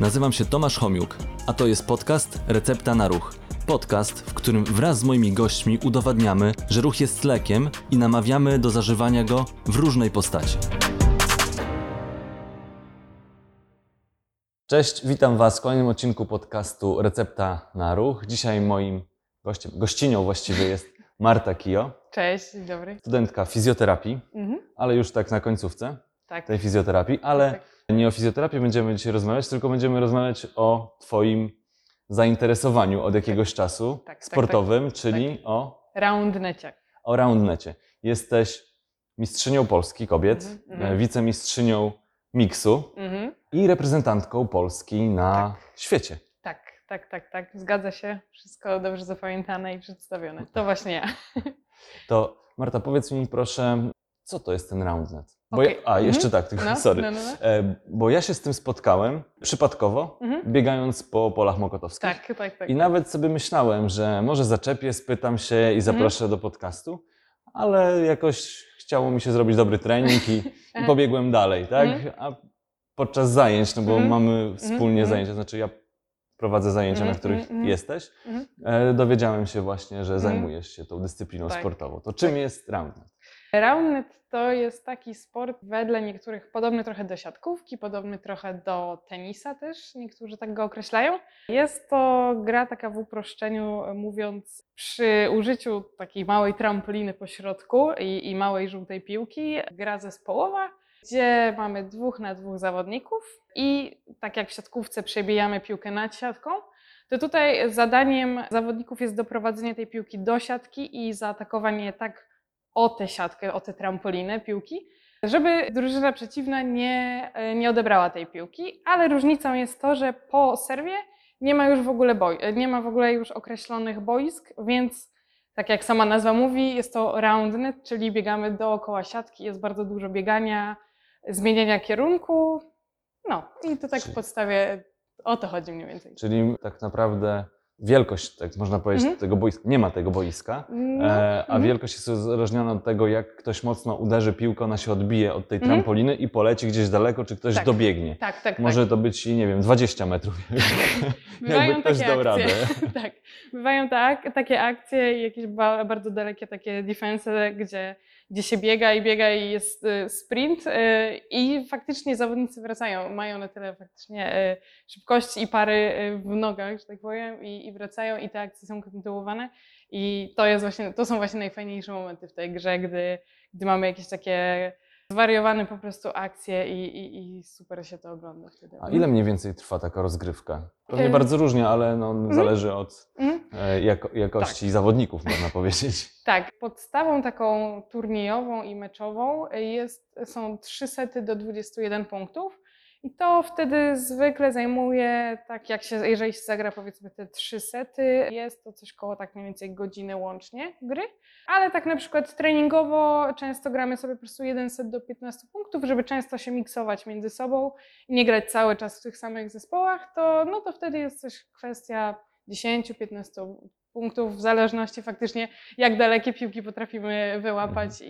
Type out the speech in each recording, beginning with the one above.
Nazywam się Tomasz Homiuk, a to jest podcast Recepta na Ruch. Podcast, w którym wraz z moimi gośćmi udowadniamy, że ruch jest lekiem i namawiamy do zażywania go w różnej postaci. Cześć, witam Was w kolejnym odcinku podcastu Recepta na Ruch. Dzisiaj moim gościem, gościnią właściwie jest Marta Kijo, Cześć, dzień dobry. studentka fizjoterapii, Mhm. ale już tak na końcówce Tak. tej fizjoterapii, ale Tak. Nie o fizjoterapii będziemy dzisiaj rozmawiać, tylko będziemy rozmawiać o Twoim zainteresowaniu od jakiegoś czasu tak, tak, sportowym, czyli o, Roundnecie. o roundnecie. Jesteś mistrzynią Polski kobiet, Mhm, mhm. e, wicemistrzynią miksu Mhm. i reprezentantką Polski na świecie. Tak, tak, tak, tak. Zgadza się. Wszystko dobrze zapamiętane i przedstawione. To właśnie ja. To Marta, powiedz mi proszę, co to jest ten roundnet? Bo Okej. ja, a, jeszcze Mhm. tak, tylko, No, sorry. no, no, no. E, bo ja się z tym spotkałem przypadkowo, Mhm. biegając po polach mokotowskich. Tak, tak, tak. I nawet sobie myślałem, że może zaczepię, spytam się i zaproszę do podcastu, ale jakoś chciało mi się zrobić dobry trening i, i pobiegłem dalej, tak? Mhm. A podczas zajęć, no bo Mhm. mamy wspólnie mhm. zajęcia, znaczy ja prowadzę zajęcia, na Mhm, których mhm, mhm. jesteś, Mhm. e, dowiedziałem się właśnie, że Mhm. zajmujesz się tą dyscypliną Tak. sportową. To czym Tak. jest roundnet? Roundnet to jest taki sport wedle niektórych podobny trochę do siatkówki, podobny trochę do tenisa też, niektórzy tak go określają. Jest to gra taka w uproszczeniu, mówiąc, przy użyciu takiej małej trampoliny po środku i, i małej żółtej piłki, gra zespołowa, gdzie mamy dwóch na dwóch zawodników i tak jak w siatkówce przebijamy piłkę nad siatką, to tutaj zadaniem zawodników jest doprowadzenie tej piłki do siatki i zaatakowanie tak o tę siatkę, o tę trampolinę piłki, żeby drużyna przeciwna nie, e, nie odebrała tej piłki, ale różnicą jest to, że po serwie nie ma już w ogóle boi, e, nie ma w ogóle już określonych boisk, więc tak jak sama nazwa mówi, jest to roundnet, czyli biegamy dookoła siatki, jest bardzo dużo biegania, zmieniania kierunku. No i to tak w podstawie o to chodzi mniej więcej. Czyli tak naprawdę wielkość, tak można powiedzieć, Mhm. tego boiska, nie ma tego boiska, No, E, a mhm. wielkość jest uzależniona od tego, jak ktoś mocno uderzy piłką, ona się odbije od tej Mhm. trampoliny i poleci gdzieś daleko, czy ktoś Tak. dobiegnie. Tak, tak, Może tak. to być, nie wiem, 20 metrów. Bywają Jakby ktoś dał radę. akcje. tak. Bywają tak, takie akcje i jakieś ba, bardzo dalekie takie defense, gdzie, gdzie się biega i biega i jest y, sprint y, i faktycznie zawodnicy wracają. Mają na tyle faktycznie y, szybkości i pary w nogach, że tak powiem, i, i wracają i te akcje są kontynuowane. I to jest właśnie, to są właśnie najfajniejsze momenty w tej grze, gdy, gdy mamy jakieś takie zwariowane po prostu akcje i, i, i super się to ogląda wtedy. A ile mniej więcej trwa taka rozgrywka? Pewnie E, bardzo różnie, ale no, zależy od Mhm. e, jako, jakości zawodników, można powiedzieć. Tak, podstawą taką turniejową i meczową jest, są trzy sety do 21 punktów. I to wtedy zwykle zajmuje, tak jak się, jeżeli się zagra powiedzmy te trzy sety, jest to coś koło tak mniej więcej godziny łącznie gry. Ale tak na przykład treningowo często gramy sobie po prostu jeden set do 15 punktów, żeby często się miksować między sobą i nie grać cały czas w tych samych zespołach, to, no to wtedy jest też kwestia 10-15 punktów, w zależności faktycznie jak dalekie piłki potrafimy wyłapać i,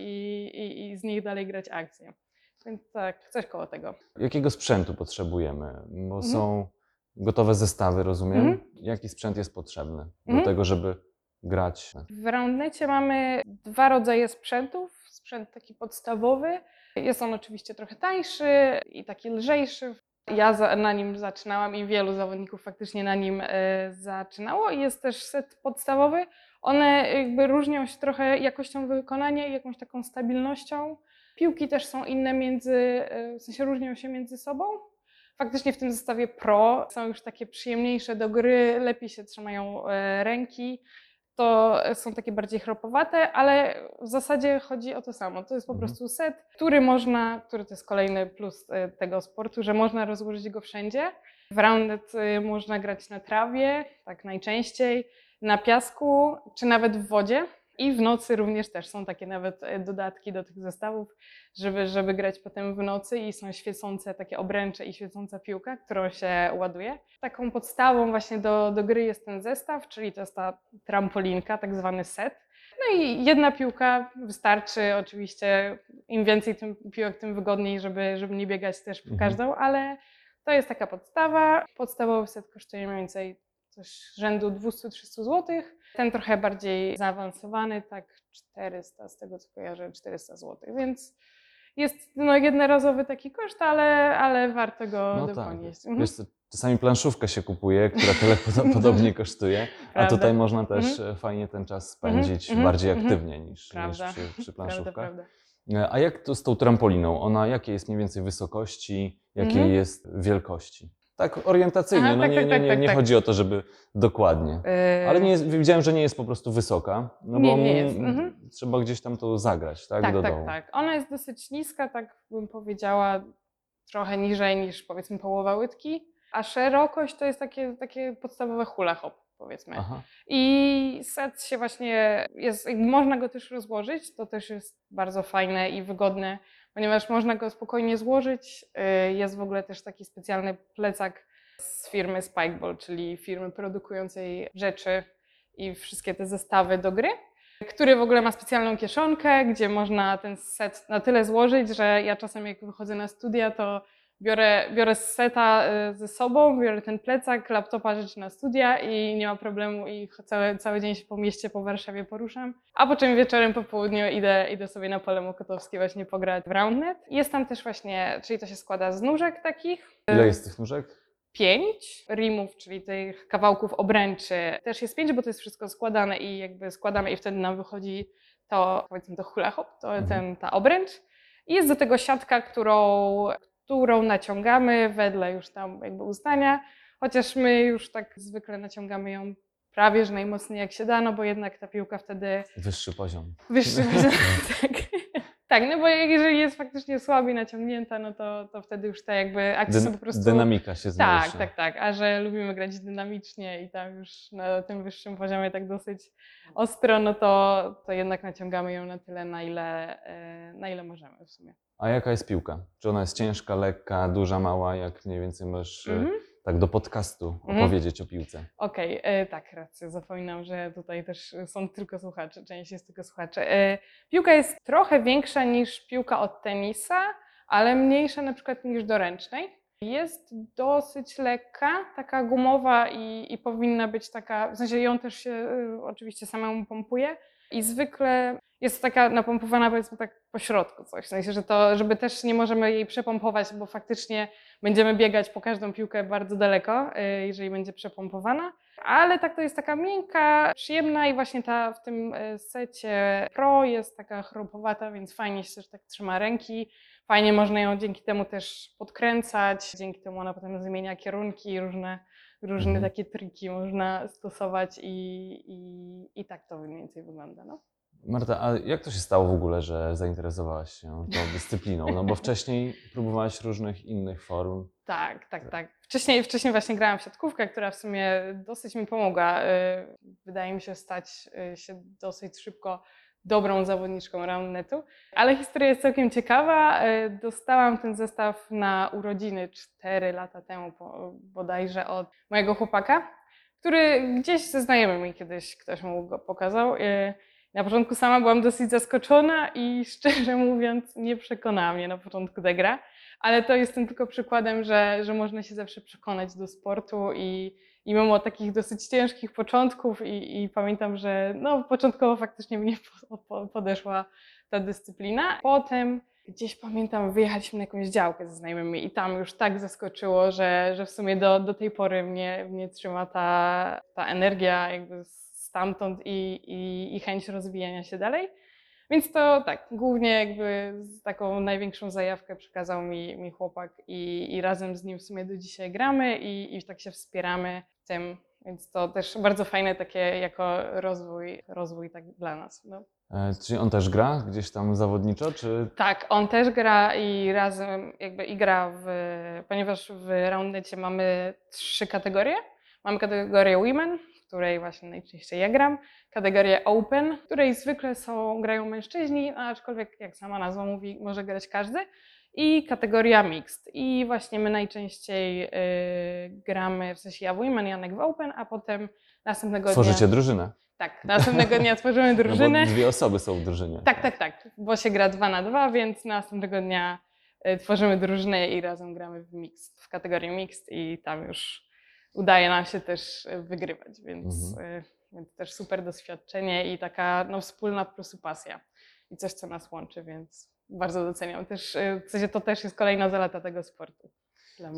i, i z nich dalej grać akcję. Więc tak, coś koło tego. Jakiego sprzętu potrzebujemy? Bo Mhm. są gotowe zestawy, rozumiem. Mhm. Jaki sprzęt jest potrzebny do Mhm. tego, żeby grać? W roundnecie mamy dwa rodzaje sprzętów. Sprzęt taki podstawowy. Jest on oczywiście trochę tańszy i taki lżejszy. Ja za, na nim zaczynałam i wielu zawodników faktycznie na nim e, zaczynało. I jest też set podstawowy. One jakby różnią się trochę jakością wykonania i jakąś taką stabilnością. Piłki też są inne między, e, w sensie różnią się między sobą. Faktycznie w tym zestawie Pro są już takie przyjemniejsze do gry, lepiej się trzymają e, ręki to są takie bardziej chropowate, ale w zasadzie chodzi o to samo. To jest po Mhm. prostu set, który można, który to jest kolejny plus e, tego sportu, że można rozłożyć go wszędzie. W rounded można grać na trawie, tak najczęściej, na piasku, czy nawet w wodzie. I w nocy również też są takie nawet e, dodatki do tych zestawów, żeby, żeby grać potem w nocy i są świecące takie obręcze i świecąca piłka, którą się ładuje. Taką podstawą właśnie do, do gry jest ten zestaw, czyli to jest ta trampolinka, tak zwany set. No i jedna piłka wystarczy, oczywiście im więcej tym piłek, tym wygodniej, żeby, żeby nie biegać też po Mhm. każdą, ale To jest taka podstawa. Podstawowy set kosztuje mniej więcej coś rzędu 200-300 zł. Ten trochę bardziej zaawansowany, tak 400, z tego co kojarzę, 400 zł, więc jest no, jednorazowy taki koszt, ale, ale warto go No tak. Mhm. Wiesz czasami planszówkę się kupuje, która tyle podo- podobnie kosztuje, a Prawda. tutaj można też e, fajnie ten czas spędzić Mhm, bardziej mhm, aktywnie niż, niż Prawda. przy, przy Prawda, planszówkach. prawda. E, A jak to z tą trampoliną? Ona jakiej jest mniej więcej wysokości, jakiej Mhm. jest wielkości? Tak orientacyjnie, Aha, no tak, nie, tak, nie, tak, nie, tak, nie tak. chodzi o to, żeby dokładnie. Yy, Ale nie jest, widziałem, że nie jest po prostu wysoka, no Nie, bo nie jest, mm, mhm. trzeba gdzieś tam to zagrać, tak, Tak, do tak, dołu. tak. Ona jest dosyć niska, tak bym powiedziała, trochę niżej niż powiedzmy połowa łydki, a szerokość to jest takie, takie podstawowe hula hop, powiedzmy. Aha. I set się właśnie jest, można go też rozłożyć, to też jest bardzo fajne i wygodne, ponieważ można go spokojnie złożyć. Yy, Jest w ogóle też taki specjalny plecak z firmy Spikeball, czyli firmy produkującej rzeczy i wszystkie te zestawy do gry, który w ogóle ma specjalną kieszonkę, gdzie można ten set na tyle złożyć, że ja czasem jak wychodzę na studia, to biorę, biorę seta y, ze sobą, biorę ten plecak, laptopa, rzeczy na studia i nie ma problemu i cały, cały dzień się po mieście, po Warszawie poruszam. A potem wieczorem, po południu idę, idę sobie na pole mokotowskie właśnie pograć w Roundnet. Jest tam też właśnie, czyli to się składa z nóżek takich. Ile jest tych nóżek? pięć rimów, czyli tych kawałków obręczy. Też jest pięć, bo to jest wszystko składane i jakby składamy i wtedy nam wychodzi to, powiedzmy to hula hop, to Mhm. ten, ta obręcz. I jest do tego siatka, którą, którą naciągamy wedle już tam jakby uznania, chociaż my już tak zwykle naciągamy ją prawie, że najmocniej jak się da, no bo jednak ta piłka wtedy Wyższy poziom. wyższy poziom, tak. Tak, no bo jeżeli jest faktycznie słabiej naciągnięta, no to, to wtedy już te jakby akcje są Dyn- po prostu... Dynamika się Tak, zmniejsza. tak, tak. A że lubimy grać dynamicznie i tam już na tym wyższym poziomie tak dosyć ostro, no to, to jednak naciągamy ją na tyle, na ile, e, na ile możemy w sumie. A jaka jest piłka? Czy ona jest ciężka, lekka, duża, mała? Jak mniej więcej możesz e, Mhm. Tak do podcastu Mhm. opowiedzieć o piłce? Okej, e, tak, rację. Zapominam, że tutaj też są tylko słuchacze, część jest tylko słuchacze. E, piłka jest trochę większa niż piłka od tenisa, ale mniejsza na przykład niż do ręcznej. Jest dosyć lekka, taka gumowa i, i powinna być taka, w sensie ją też się y, oczywiście samemu pompuje i zwykle jest taka napompowana powiedzmy tak po środku coś, w sensie, że to, żeby też nie możemy jej przepompować, bo faktycznie będziemy biegać po każdą piłkę bardzo daleko, y, jeżeli będzie przepompowana. Ale tak to jest taka miękka, przyjemna i właśnie ta w tym y, secie Pro jest taka chropowata, więc fajnie się też tak trzyma ręki. Fajnie można ją dzięki temu też podkręcać, dzięki temu ona potem zmienia kierunki różne, różne Mhm. takie triki można stosować i, i, i tak to mniej więcej wygląda. No. Marta, a jak to się stało w ogóle, że zainteresowałaś się tą dyscypliną? No bo wcześniej próbowałaś różnych innych form. Tak, tak, tak. Wcześniej, wcześniej właśnie grałam w siatkówkę, która w sumie dosyć mi pomogła. y, Wydaje mi się stać y, się dosyć szybko dobrą zawodniczką roundnetu. Ale historia jest całkiem ciekawa. Y, Dostałam ten zestaw na urodziny 4 lata temu bodajże od mojego chłopaka, który gdzieś ze znajomymi kiedyś ktoś mu go pokazał. Na początku sama byłam dosyć zaskoczona i szczerze mówiąc nie przekonała mnie na początku ta gra. Ale to jestem tylko przykładem, że, że można się zawsze przekonać do sportu i, i mimo takich dosyć ciężkich początków i, i pamiętam, że no, początkowo faktycznie mnie po, po, podeszła ta dyscyplina. Potem gdzieś pamiętam, wyjechaliśmy na jakąś działkę ze znajomymi i tam już tak zaskoczyło, że, że w sumie do, do tej pory mnie, mnie trzyma ta, ta energia jakby stamtąd i, i, i chęć rozwijania się dalej. Więc to tak, głównie jakby z taką największą zajawkę przekazał mi, mi chłopak i, i razem z nim w sumie do dzisiaj gramy i, i tak się wspieramy w tym. Więc to też bardzo fajne takie jako rozwój, rozwój tak dla nas. No. E, Czy on też gra gdzieś tam zawodniczo, czy Tak, on też gra i razem jakby i gra w, ponieważ w Roundnecie mamy trzy kategorie. Mamy kategorię Women, której właśnie najczęściej ja gram, kategorię Open, w której zwykle są, grają mężczyźni, aczkolwiek jak sama nazwa mówi, może grać każdy. I kategoria Mixed. I właśnie my najczęściej y, gramy, w sensie ja w Women, Janek w Open, a potem następnego tworzycie dnia... drużynę? Tak, następnego dnia tworzymy drużynę. No dwie osoby są w drużynie. Tak, tak, tak, bo się gra dwa na dwa, więc następnego dnia e, tworzymy drużynę i razem gramy w mixed, w kategorii mixed i tam już udaje nam się też e, wygrywać, więc, Mhm. e, więc też super doświadczenie i taka no, wspólna po prostu pasja i coś, co nas łączy, więc bardzo doceniam. Też, e, w sensie to też jest kolejna zaleta tego sportu.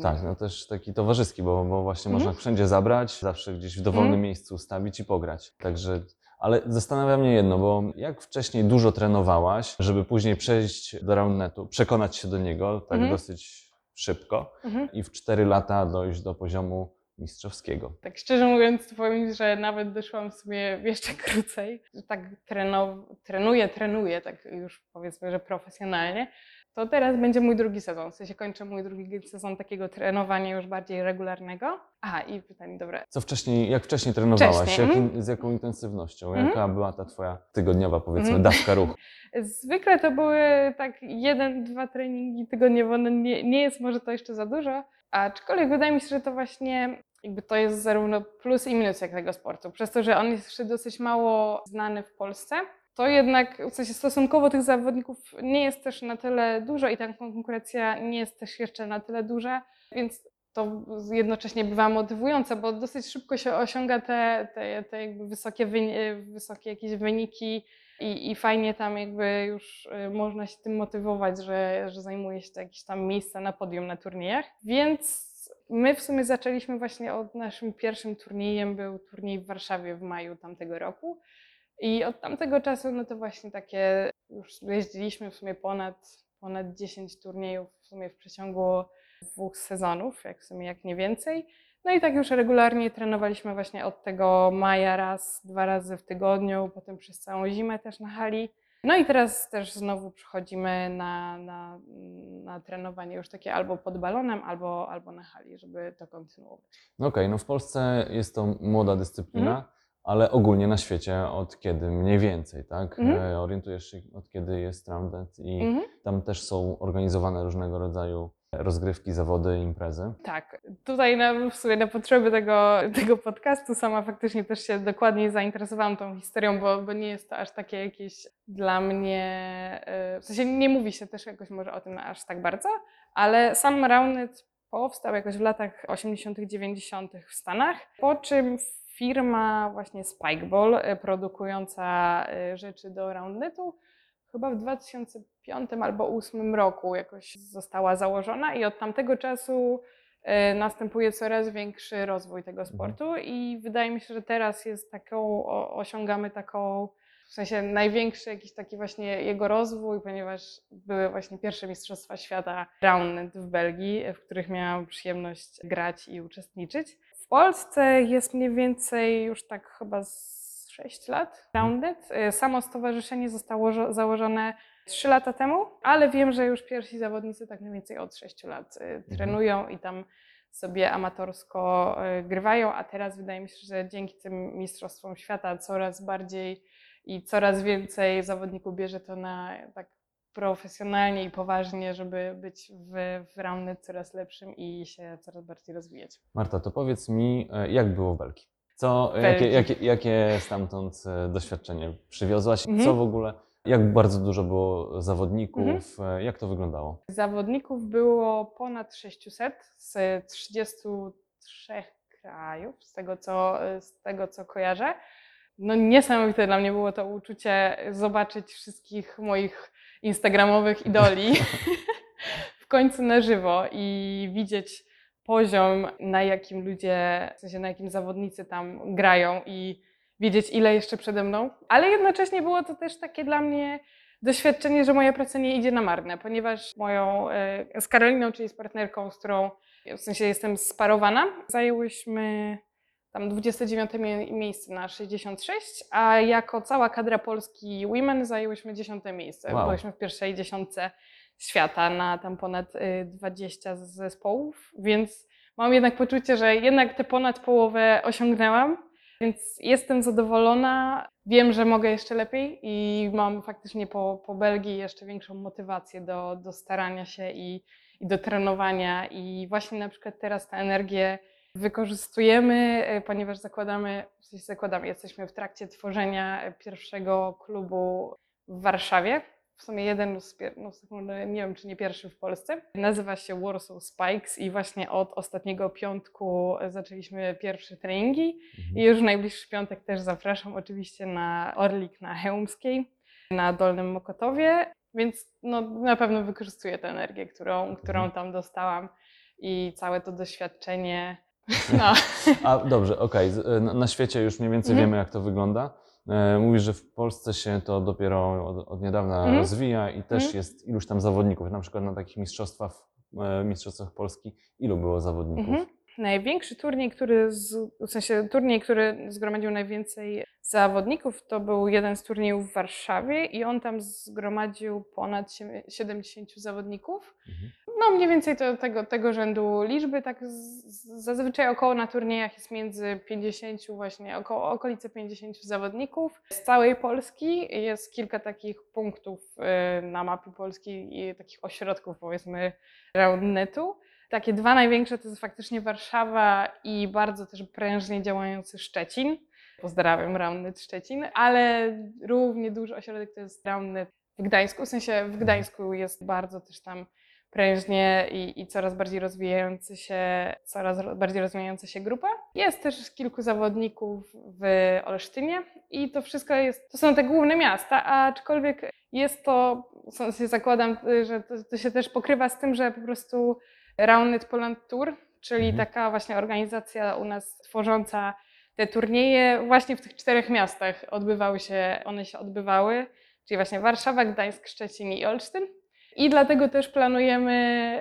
Tak, no też taki towarzyski, bo, bo właśnie Mhm. można wszędzie zabrać, zawsze gdzieś w dowolnym Mhm. miejscu ustawić i pograć. Także, ale zastanawia mnie jedno, bo jak wcześniej dużo trenowałaś, żeby później przejść do roundnetu, przekonać się do niego tak Mhm. dosyć szybko Mhm. i w 4 lata dojść do poziomu mistrzowskiego. Tak szczerze mówiąc, powiem, że nawet doszłam w sumie jeszcze krócej. że Tak trenow- trenuję, trenuję, tak już powiedzmy, że profesjonalnie. To teraz będzie mój drugi sezon. W sensie kończę mój drugi sezon takiego trenowania już bardziej regularnego. Aha, i pytanie, dobra. Co wcześniej, jak wcześniej trenowałaś? Wcześniej, Jakim, z jaką intensywnością? Mhm. Jaka była ta twoja tygodniowa, powiedzmy, Mhm. dawka ruchu? Zwykle to były tak jeden, dwa treningi tygodniowo. No nie, nie jest może to jeszcze za dużo, aczkolwiek wydaje mi się, że to właśnie jakby to jest zarówno plus i minus jak tego sportu. Przez to, że on jest jeszcze dosyć mało znany w Polsce, to jednak w sensie stosunkowo tych zawodników nie jest też na tyle dużo i ta konkurencja nie jest też jeszcze na tyle duża, więc to jednocześnie bywa motywujące, bo dosyć szybko się osiąga te, te, te jakby wysokie, wysokie jakieś wyniki i, i fajnie tam jakby już y, można się tym motywować, że, że zajmuje się jakieś tam miejsca na podium na turniejach. Więc my w sumie zaczęliśmy właśnie od naszym pierwszym turniejem, był turniej w Warszawie w maju tamtego roku. I od tamtego czasu, no to właśnie takie, już jeździliśmy w sumie ponad, ponad 10 turniejów w sumie w przeciągu dwóch sezonów, jak w sumie jak nie więcej. No i tak już regularnie trenowaliśmy właśnie od tego maja raz, dwa razy w tygodniu, potem przez całą zimę też na hali. No i teraz też znowu przychodzimy na, na, na trenowanie już takie albo pod balonem, albo, albo na hali, żeby to kontynuować. No Okej, no w Polsce jest to młoda dyscyplina, Mhm. ale ogólnie na świecie od kiedy mniej więcej, tak? Mhm. E, Orientujesz się od kiedy jest Roundnet i Mhm. tam też są organizowane różnego rodzaju rozgrywki, zawody, imprezy. Tak, tutaj na, w sumie na potrzeby tego, tego podcastu sama faktycznie też się dokładniej zainteresowałam tą historią, bo, bo nie jest to aż takie jakieś dla mnie, e, w sensie nie mówi się też jakoś może o tym aż tak bardzo, ale sam Roundnet powstał jakoś w latach 80., 90. w Stanach, po czym firma właśnie Spikeball, e, produkująca e, rzeczy do Roundnetu, chyba w 2005 albo 2008 roku jakoś została założona i od tamtego czasu e, następuje coraz większy rozwój tego sportu i wydaje mi się, że teraz jest taką, osiągamy taką, w sensie największy jakiś taki właśnie jego rozwój, ponieważ były właśnie pierwsze Mistrzostwa Świata Roundnet w Belgii, w których miałam przyjemność grać i uczestniczyć. W Polsce jest mniej więcej już tak chyba z 6 lat Roundnet. E, Samo stowarzyszenie zostało żo- założone 3 lata temu, ale wiem, że już pierwsi zawodnicy tak mniej więcej od 6 lat e, trenują i tam sobie amatorsko e, grywają, a teraz wydaje mi się, że dzięki tym Mistrzostwom Świata coraz bardziej i coraz więcej zawodników bierze to na tak profesjonalnie i poważnie, żeby być w, w coraz lepszym i się coraz bardziej rozwijać. Marta, to powiedz mi, jak było w Belgii? Co, jakie, jakie, jakie stamtąd e, doświadczenie przywiozałaś? Mhm. Co w ogóle, jak bardzo dużo było zawodników? e, Jak to wyglądało? Zawodników było ponad 600 z 33 krajów, z tego co, z tego, co kojarzę. No niesamowite dla mnie było to uczucie zobaczyć wszystkich moich instagramowych idoli w końcu na żywo i widzieć poziom, na jakim ludzie, w sensie na jakim zawodnicy tam grają i wiedzieć, ile jeszcze przede mną. Ale jednocześnie było to też takie dla mnie doświadczenie, że moja praca nie idzie na marne, ponieważ moją, e, z Karoliną, czyli z partnerką, z którą w sensie jestem sparowana, zajęłyśmy tam 29 mie- miejsce na 66, a jako cała kadra Polski Women zajęłyśmy 10 miejsce. Wow. Byliśmy w pierwszej dziesiątce świata na tam ponad y, 20 zespołów, więc mam jednak poczucie, że jednak tę ponad połowę osiągnęłam, więc jestem zadowolona. Wiem, że mogę jeszcze lepiej i mam faktycznie po, po Belgii jeszcze większą motywację do, do starania się i, i do trenowania. I właśnie na przykład teraz tę energię wykorzystujemy, e, ponieważ zakładamy, w sensie zakładamy, jesteśmy w trakcie tworzenia pierwszego klubu w Warszawie, w sumie jeden z, pier- no, nie wiem czy nie pierwszy w Polsce. Nazywa się Warsaw Spikes i właśnie od ostatniego piątku zaczęliśmy pierwsze treningi Mhm. i już w najbliższy piątek też zapraszam oczywiście na Orlik na Chełmskiej, na Dolnym Mokotowie, więc no, na pewno wykorzystuję tę energię, którą, którą Mhm. tam dostałam i całe to doświadczenie. No. A dobrze, okej. z- Na, na świecie już mniej więcej Mhm. wiemy, jak to wygląda. E, Mówisz, że w Polsce się to dopiero od, od niedawna Mhm. rozwija i też Mhm. jest iluś tam zawodników. Na przykład na takich mistrzostwach, e, mistrzostwach Polski, ilu było zawodników? Mhm. Największy turniej, który, z, w sensie turniej, który zgromadził najwięcej zawodników, to był jeden z turniejów w Warszawie i on tam zgromadził ponad sie- 70 zawodników. Mhm. No mniej więcej to tego, tego rzędu liczby, tak z, z- zazwyczaj około na turniejach jest między 50 właśnie, około okolice 50 zawodników z całej Polski. Jest kilka takich punktów y, na mapie Polski i takich ośrodków powiedzmy roundnetu. Takie dwa największe to jest faktycznie Warszawa i bardzo też prężnie działający Szczecin. Pozdrawiam Roundnet Szczecin, ale równie duży ośrodek to jest Roundnet w Gdańsku. W sensie w Gdańsku jest bardzo też tam prężnie i, i coraz bardziej rozwijający się, coraz bardziej rozwijająca się grupa. Jest też kilku zawodników w Olsztynie i to wszystko jest, to są te główne miasta, aczkolwiek jest to, w sensie zakładam, że to, to się też pokrywa z tym, że po prostu Roundnet Poland Tour, czyli Mhm. taka właśnie organizacja u nas tworząca te turnieje właśnie w tych czterech miastach odbywały się, one się odbywały, czyli właśnie Warszawa, Gdańsk, Szczecin i Olsztyn. I dlatego też planujemy,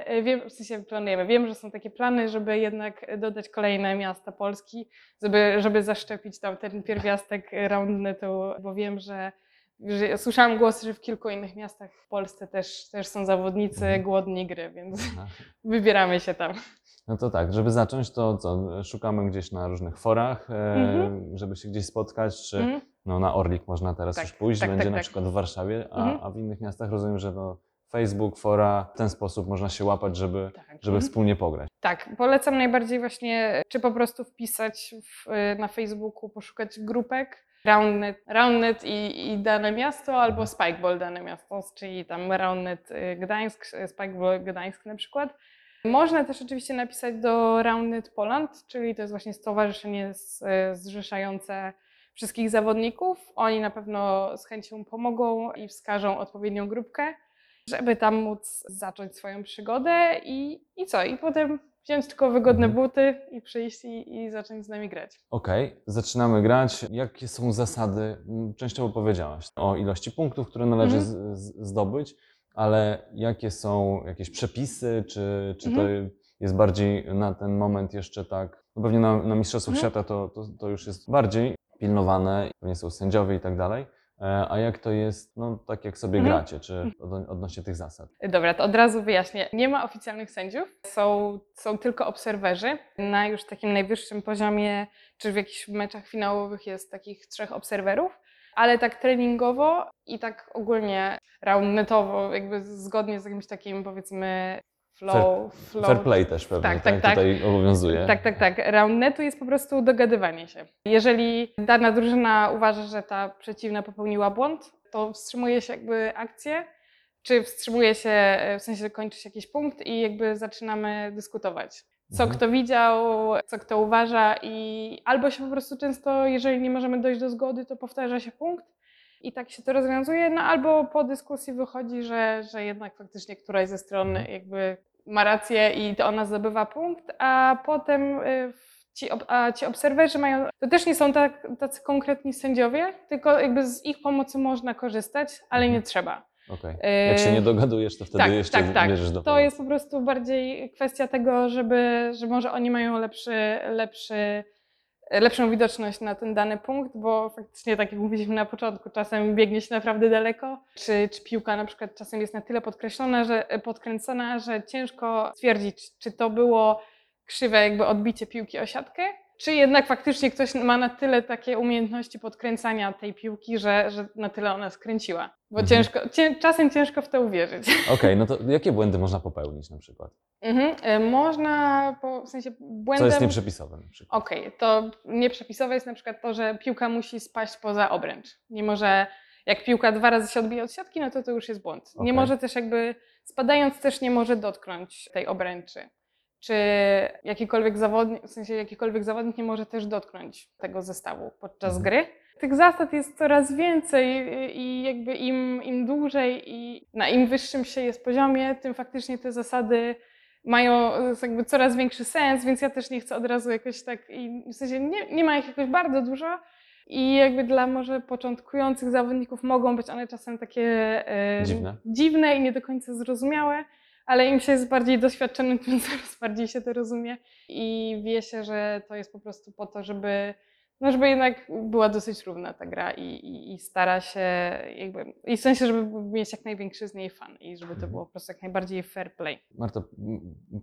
e, wiem, w sensie planujemy, wiem, że są takie plany, żeby jednak dodać kolejne miasta Polski, żeby, żeby zaszczepić tam ten pierwiastek roundnetu, bo wiem, że, że słyszałam głosy, że w kilku innych miastach w Polsce też, też są zawodnicy Mhm. głodni gry, więc Aha. wybieramy się tam. No to tak, żeby zacząć, to co? Szukamy gdzieś na różnych forach, e, Mhm. żeby się gdzieś spotkać, czy Mhm. no, na Orlik można teraz Tak, już pójść, tak, będzie tak, na tak. przykład w Warszawie, a, Mhm. a w innych miastach rozumiem, że no, Facebook, fora, w ten sposób można się łapać, żeby, Tak. żeby Mhm. wspólnie pograć. Tak, polecam najbardziej właśnie, czy po prostu wpisać w, na Facebooku, poszukać grupek Roundnet, Roundnet i, i dane miasto, albo. Spikeball dane miasto, czyli tam Roundnet y, Gdańsk, y, Spikeball Gdańsk na przykład. Można też oczywiście napisać do Roundnet Poland, czyli to jest właśnie stowarzyszenie y, zrzeszające wszystkich zawodników. Oni na pewno z chęcią pomogą i wskażą odpowiednią grupkę żeby tam móc zacząć swoją przygodę i, i co? I potem wziąć tylko wygodne Mhm. buty i przyjść i, i zacząć z nami grać. Okej, zaczynamy grać. Jakie są zasady? M, Częściowo powiedziałaś o ilości punktów, które należy Mhm. z, z, zdobyć, ale jakie są jakieś przepisy, czy, czy to Mhm. jest bardziej na ten moment jeszcze tak? No pewnie na, na Mistrzostwach Mhm. Świata to, to, to już jest bardziej pilnowane, pewnie są sędziowie i tak dalej. E, A jak to jest, no tak jak sobie Mhm. gracie, czy od, odnośnie tych zasad? Dobra, to od razu wyjaśnię. Nie ma oficjalnych sędziów, są, są tylko obserwerzy. Na już takim najwyższym poziomie, czy w jakichś meczach finałowych jest takich trzech obserwerów, ale tak treningowo i tak ogólnie roundnetowo, jakby zgodnie z jakimś takim powiedzmy flow, flow Fair play też pewnie, Tak, tak, tak, tak. tutaj obowiązuje. Tak, tak, tak. Roundnetu jest po prostu dogadywanie się. Jeżeli dana drużyna uważa, że ta przeciwna popełniła błąd, to wstrzymuje się jakby akcję, czy wstrzymuje się, e, w sensie kończy się jakiś punkt i jakby zaczynamy dyskutować. Co Mhm. kto widział, co kto uważa i albo się po prostu często, jeżeli nie możemy dojść do zgody, to powtarza się punkt i tak się to rozwiązuje, no albo po dyskusji wychodzi, że, że jednak faktycznie któraś ze stron Mhm. jakby ma rację i to ona zdobywa punkt, a potem y, ci, a ci obserwerzy mają, to też nie są tak, tacy konkretni sędziowie, tylko jakby z ich pomocy można korzystać, ale Mhm. nie trzeba. Okej. Jak się nie dogadujesz, to wtedy tak, jeszcze tak, tak. bierzesz do To jest po prostu bardziej kwestia tego, żeby, że może oni mają lepszy, lepszy, lepszą widoczność na ten dany punkt, bo faktycznie, tak jak mówiliśmy na początku, czasem biegnie się naprawdę daleko, czy, czy piłka na przykład czasem jest na tyle podkreślona, że, podkręcona, że ciężko stwierdzić, czy to było krzywe jakby odbicie piłki o siatkę, czy jednak faktycznie ktoś ma na tyle takie umiejętności podkręcania tej piłki, że, że na tyle ona skręciła. Bo Mhm. ciężko, cię, czasem ciężko w to uwierzyć. Okej, no to jakie błędy można popełnić na przykład? Mhm. e, Można, po, w sensie Co błędem... jest nieprzepisowe na przykład? Okej, to nieprzepisowe jest na przykład to, że piłka musi spaść poza obręcz. Nie może jak piłka dwa razy się odbija od siatki, no to to już jest błąd. Nie Okej. może też jakby, spadając też nie może dotknąć tej obręczy. Czy jakikolwiek zawodnik, w sensie jakikolwiek zawodnik nie może też dotknąć tego zestawu podczas Mhm. gry. Tych zasad jest coraz więcej i- jakby im, im dłużej i na im wyższym się jest poziomie, tym faktycznie te zasady mają jakby coraz większy sens, więc ja też nie chcę od razu jakoś tak, i w sensie nie, nie ma ich jakoś bardzo dużo i jakby dla może początkujących zawodników mogą być one czasem takie e, Dziwne. dziwne i nie do końca zrozumiałe, ale im się jest bardziej doświadczonym, tym coraz bardziej się to rozumie i wie się, że to jest po prostu po to, żeby no żeby jednak była dosyć równa ta gra i, i, i stara się jakby, i w sensie, żeby mieć jak największy z niej fan i żeby to Mhm. było po prostu jak najbardziej fair play. Marta,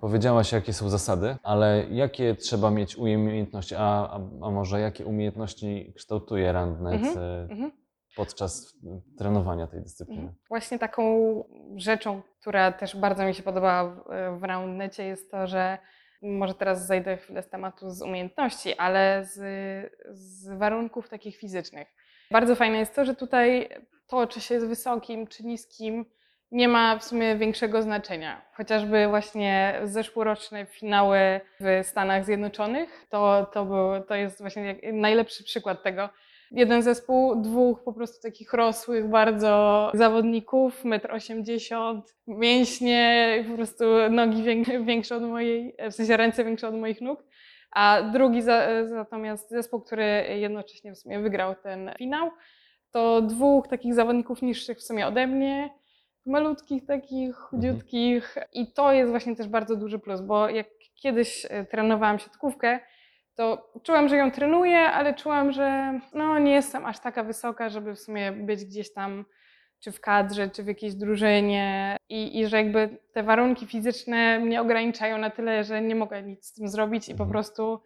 powiedziałaś, jakie są zasady, ale jakie trzeba mieć umiejętności, a, a, a może jakie umiejętności kształtuje Randnet Mhm, e, Mhm. Podczas e, trenowania tej dyscypliny? Mhm. Właśnie taką rzeczą, która też bardzo mi się podobała w, w Roundnecie jest to, że może teraz zajdę chwilę z tematu z umiejętności, ale z, z warunków takich fizycznych. Bardzo fajne jest to, że tutaj to, czy się jest wysokim, czy niskim, nie ma w sumie większego znaczenia. Chociażby właśnie zeszłoroczne finały w Stanach Zjednoczonych, to, to, był, to jest właśnie najlepszy przykład tego. Jeden zespół, dwóch po prostu takich rosłych bardzo zawodników, 1,80 m, mięśnie, po prostu nogi wię- większe od mojej, w sensie ręce większe od moich nóg. A drugi za, natomiast zespół, który jednocześnie w sumie wygrał ten finał, to dwóch takich zawodników niższych w sumie ode mnie, malutkich takich, chudziutkich i to jest właśnie też bardzo duży plus, bo jak kiedyś e, trenowałam siatkówkę, to czułam, że ją trenuję, ale czułam, że no, nie jestem aż taka wysoka, żeby w sumie być gdzieś tam czy w kadrze, czy w jakiejś drużynie i, i że jakby te warunki fizyczne mnie ograniczają na tyle, że nie mogę nic z tym zrobić i po Mhm. prostu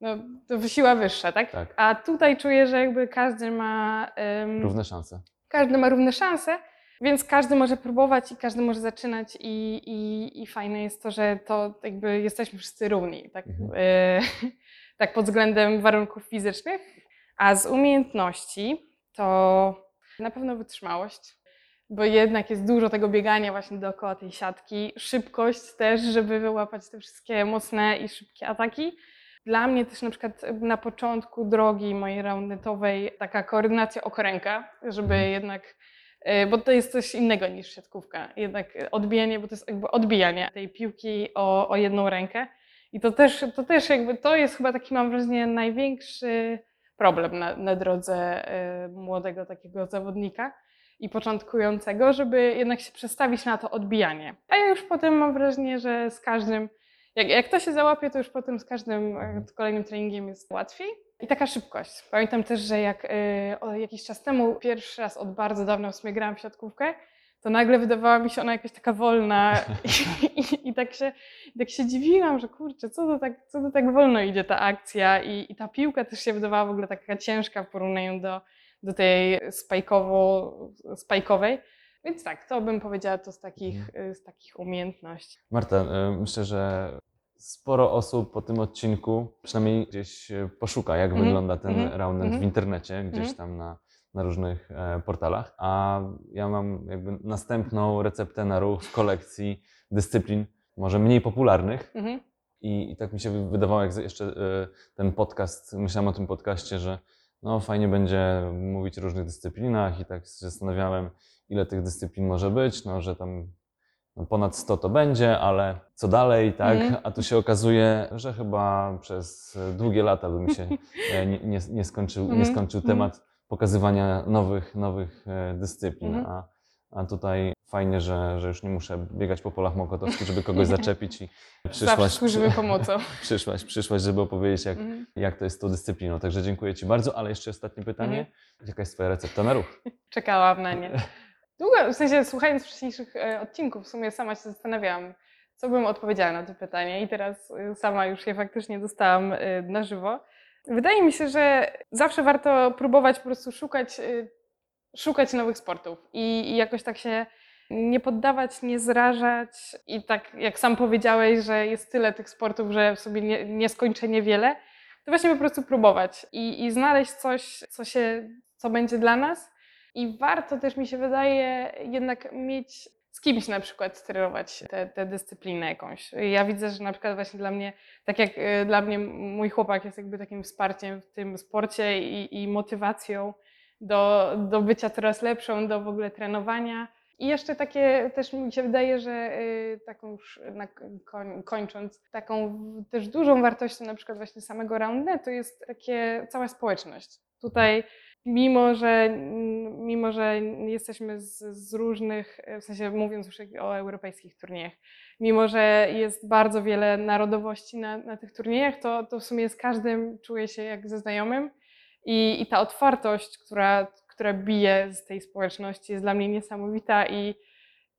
no, to siła wyższa, tak? Tak. A tutaj czuję, że jakby każdy ma em, Równe szanse. każdy ma równe szanse, więc każdy może próbować i każdy może zaczynać i, i, i fajne jest to, że to jakby jesteśmy wszyscy równi, tak, Mhm. Tak pod względem warunków fizycznych, a z umiejętności to na pewno wytrzymałość, bo jednak jest dużo tego biegania właśnie dookoła tej siatki, szybkość też, żeby wyłapać te wszystkie mocne i szybkie ataki. Dla mnie też na przykład na początku drogi mojej roundnetowej taka koordynacja oko-ręka, żeby Mhm. jednak, e, bo to jest coś innego niż siatkówka, jednak odbijanie, bo to jest jakby odbijanie tej piłki o, o jedną rękę i to też, to też jakby, to jest chyba taki mam wrażenie największy problem na, na drodze e, młodego takiego zawodnika i początkującego, żeby jednak się przestawić na to odbijanie. A ja już potem mam wrażenie, że z każdym jak, jak to się załapie, to już potem z każdym e, kolejnym treningiem jest łatwiej. I taka szybkość. Pamiętam też, że jak o, jakiś czas temu, pierwszy raz od bardzo dawna w sumie grałam w siatkówkę, to nagle wydawała mi się ona jakaś taka wolna i, i, i tak, się, tak się dziwiłam, że kurczę, co to tak, co to tak wolno idzie ta akcja i, i ta piłka też się wydawała w ogóle taka ciężka w porównaniu do, do tej spajkowo, spajkowej. Więc tak, to bym powiedziała to z takich, e, z takich umiejętności. Marta, e, myślę, że sporo osób po tym odcinku przynajmniej gdzieś e, poszuka, jak Mhm, wygląda ten mhm, Roundnet w mhm. internecie, gdzieś Mhm. tam na, na różnych e, portalach. A ja mam jakby następną receptę na ruch w kolekcji dyscyplin, może mniej popularnych. Mhm. I, I tak mi się wy- wydawało, jak jeszcze e, ten podcast, myślałem o tym podcaście, że no fajnie będzie mówić o różnych dyscyplinach i tak się zastanawiałem, ile tych dyscyplin może być, no że tam no, ponad 100 to będzie, ale co dalej, tak? Mhm. A tu się okazuje, że chyba przez długie lata by mi się e, nie, nie, nie skończył, nie Mhm, skończył mhm. temat pokazywania nowych, nowych e, dyscyplin, Mhm. a, a tutaj fajnie, że, że już nie muszę biegać po polach mokotowskich, żeby kogoś zaczepić i przyszłaś, służymy pomocą. przyszłaś, przyszłaś, żeby opowiedzieć, jak, Mhm. jak to jest z tą dyscypliną. Także dziękuję Ci bardzo, ale jeszcze ostatnie pytanie. Mhm. Jaka jest Twoja recepta na ruch? Czekałam na nie. Długo, w sensie słuchając wcześniejszych e, odcinków, w sumie sama się zastanawiałam, co bym odpowiedziała na to pytanie i teraz e, sama już je faktycznie dostałam na żywo. Wydaje mi się, że zawsze warto próbować po prostu szukać, e, szukać nowych sportów i, i jakoś tak się nie poddawać, nie zrażać. I tak jak sam powiedziałeś, że jest tyle tych sportów, że w sobie nie, nieskończenie wiele, to właśnie po prostu próbować i, i znaleźć coś, co, się, co będzie dla nas. I warto też mi się wydaje jednak mieć z kimś na przykład trenować tę dyscyplinę jakąś. Ja widzę, że na przykład właśnie dla mnie, tak jak y, dla mnie mój chłopak jest jakby takim wsparciem w tym sporcie i, i motywacją do, do bycia coraz lepszą, do w ogóle trenowania. I jeszcze takie też mi się wydaje, że y, taką już na, koń, kończąc, taką też dużą wartością na przykład właśnie samego roundnetu jest takie cała społeczność. Tutaj mimo, że mimo, że jesteśmy z, z różnych, w sensie mówiąc już o europejskich turniejach, mimo, że jest bardzo wiele narodowości na, na tych turniejach, to, to w sumie z każdym czuję się jak ze znajomym i, i ta otwartość, która, która bije z tej społeczności jest dla mnie niesamowita i,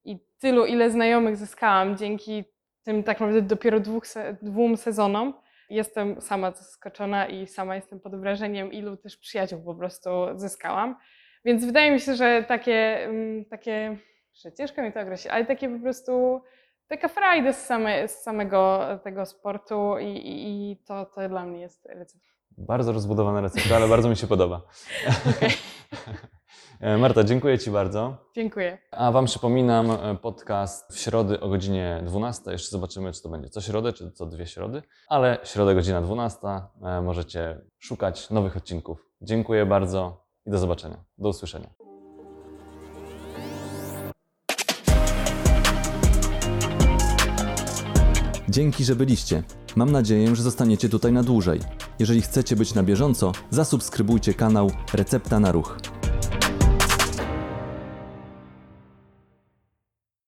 i tylu, ile znajomych zyskałam dzięki tym tak naprawdę dopiero dwóch, dwóm sezonom. Jestem sama zaskoczona i sama jestem pod wrażeniem, ilu też przyjaciół po prostu zyskałam. Więc wydaje mi się, że takie, mm, takie że ciężko mi to określić, ale takie po prostu taka frajda z, same, z samego tego sportu i, i, i to, to dla mnie jest recepta. Bardzo rozbudowana recepta, ale bardzo mi się podoba. E, Marta, dziękuję Ci bardzo. Dziękuję. A Wam przypominam e, podcast w środę o godzinie 12. Jeszcze zobaczymy, czy to będzie co środę, czy co dwie środy. Ale środę godzina 12. e, Możecie szukać nowych odcinków. Dziękuję bardzo i do zobaczenia. Do usłyszenia. Dzięki, że byliście. Mam nadzieję, że zostaniecie tutaj na dłużej. Jeżeli chcecie być na bieżąco, zasubskrybujcie kanał Recepta na Ruch.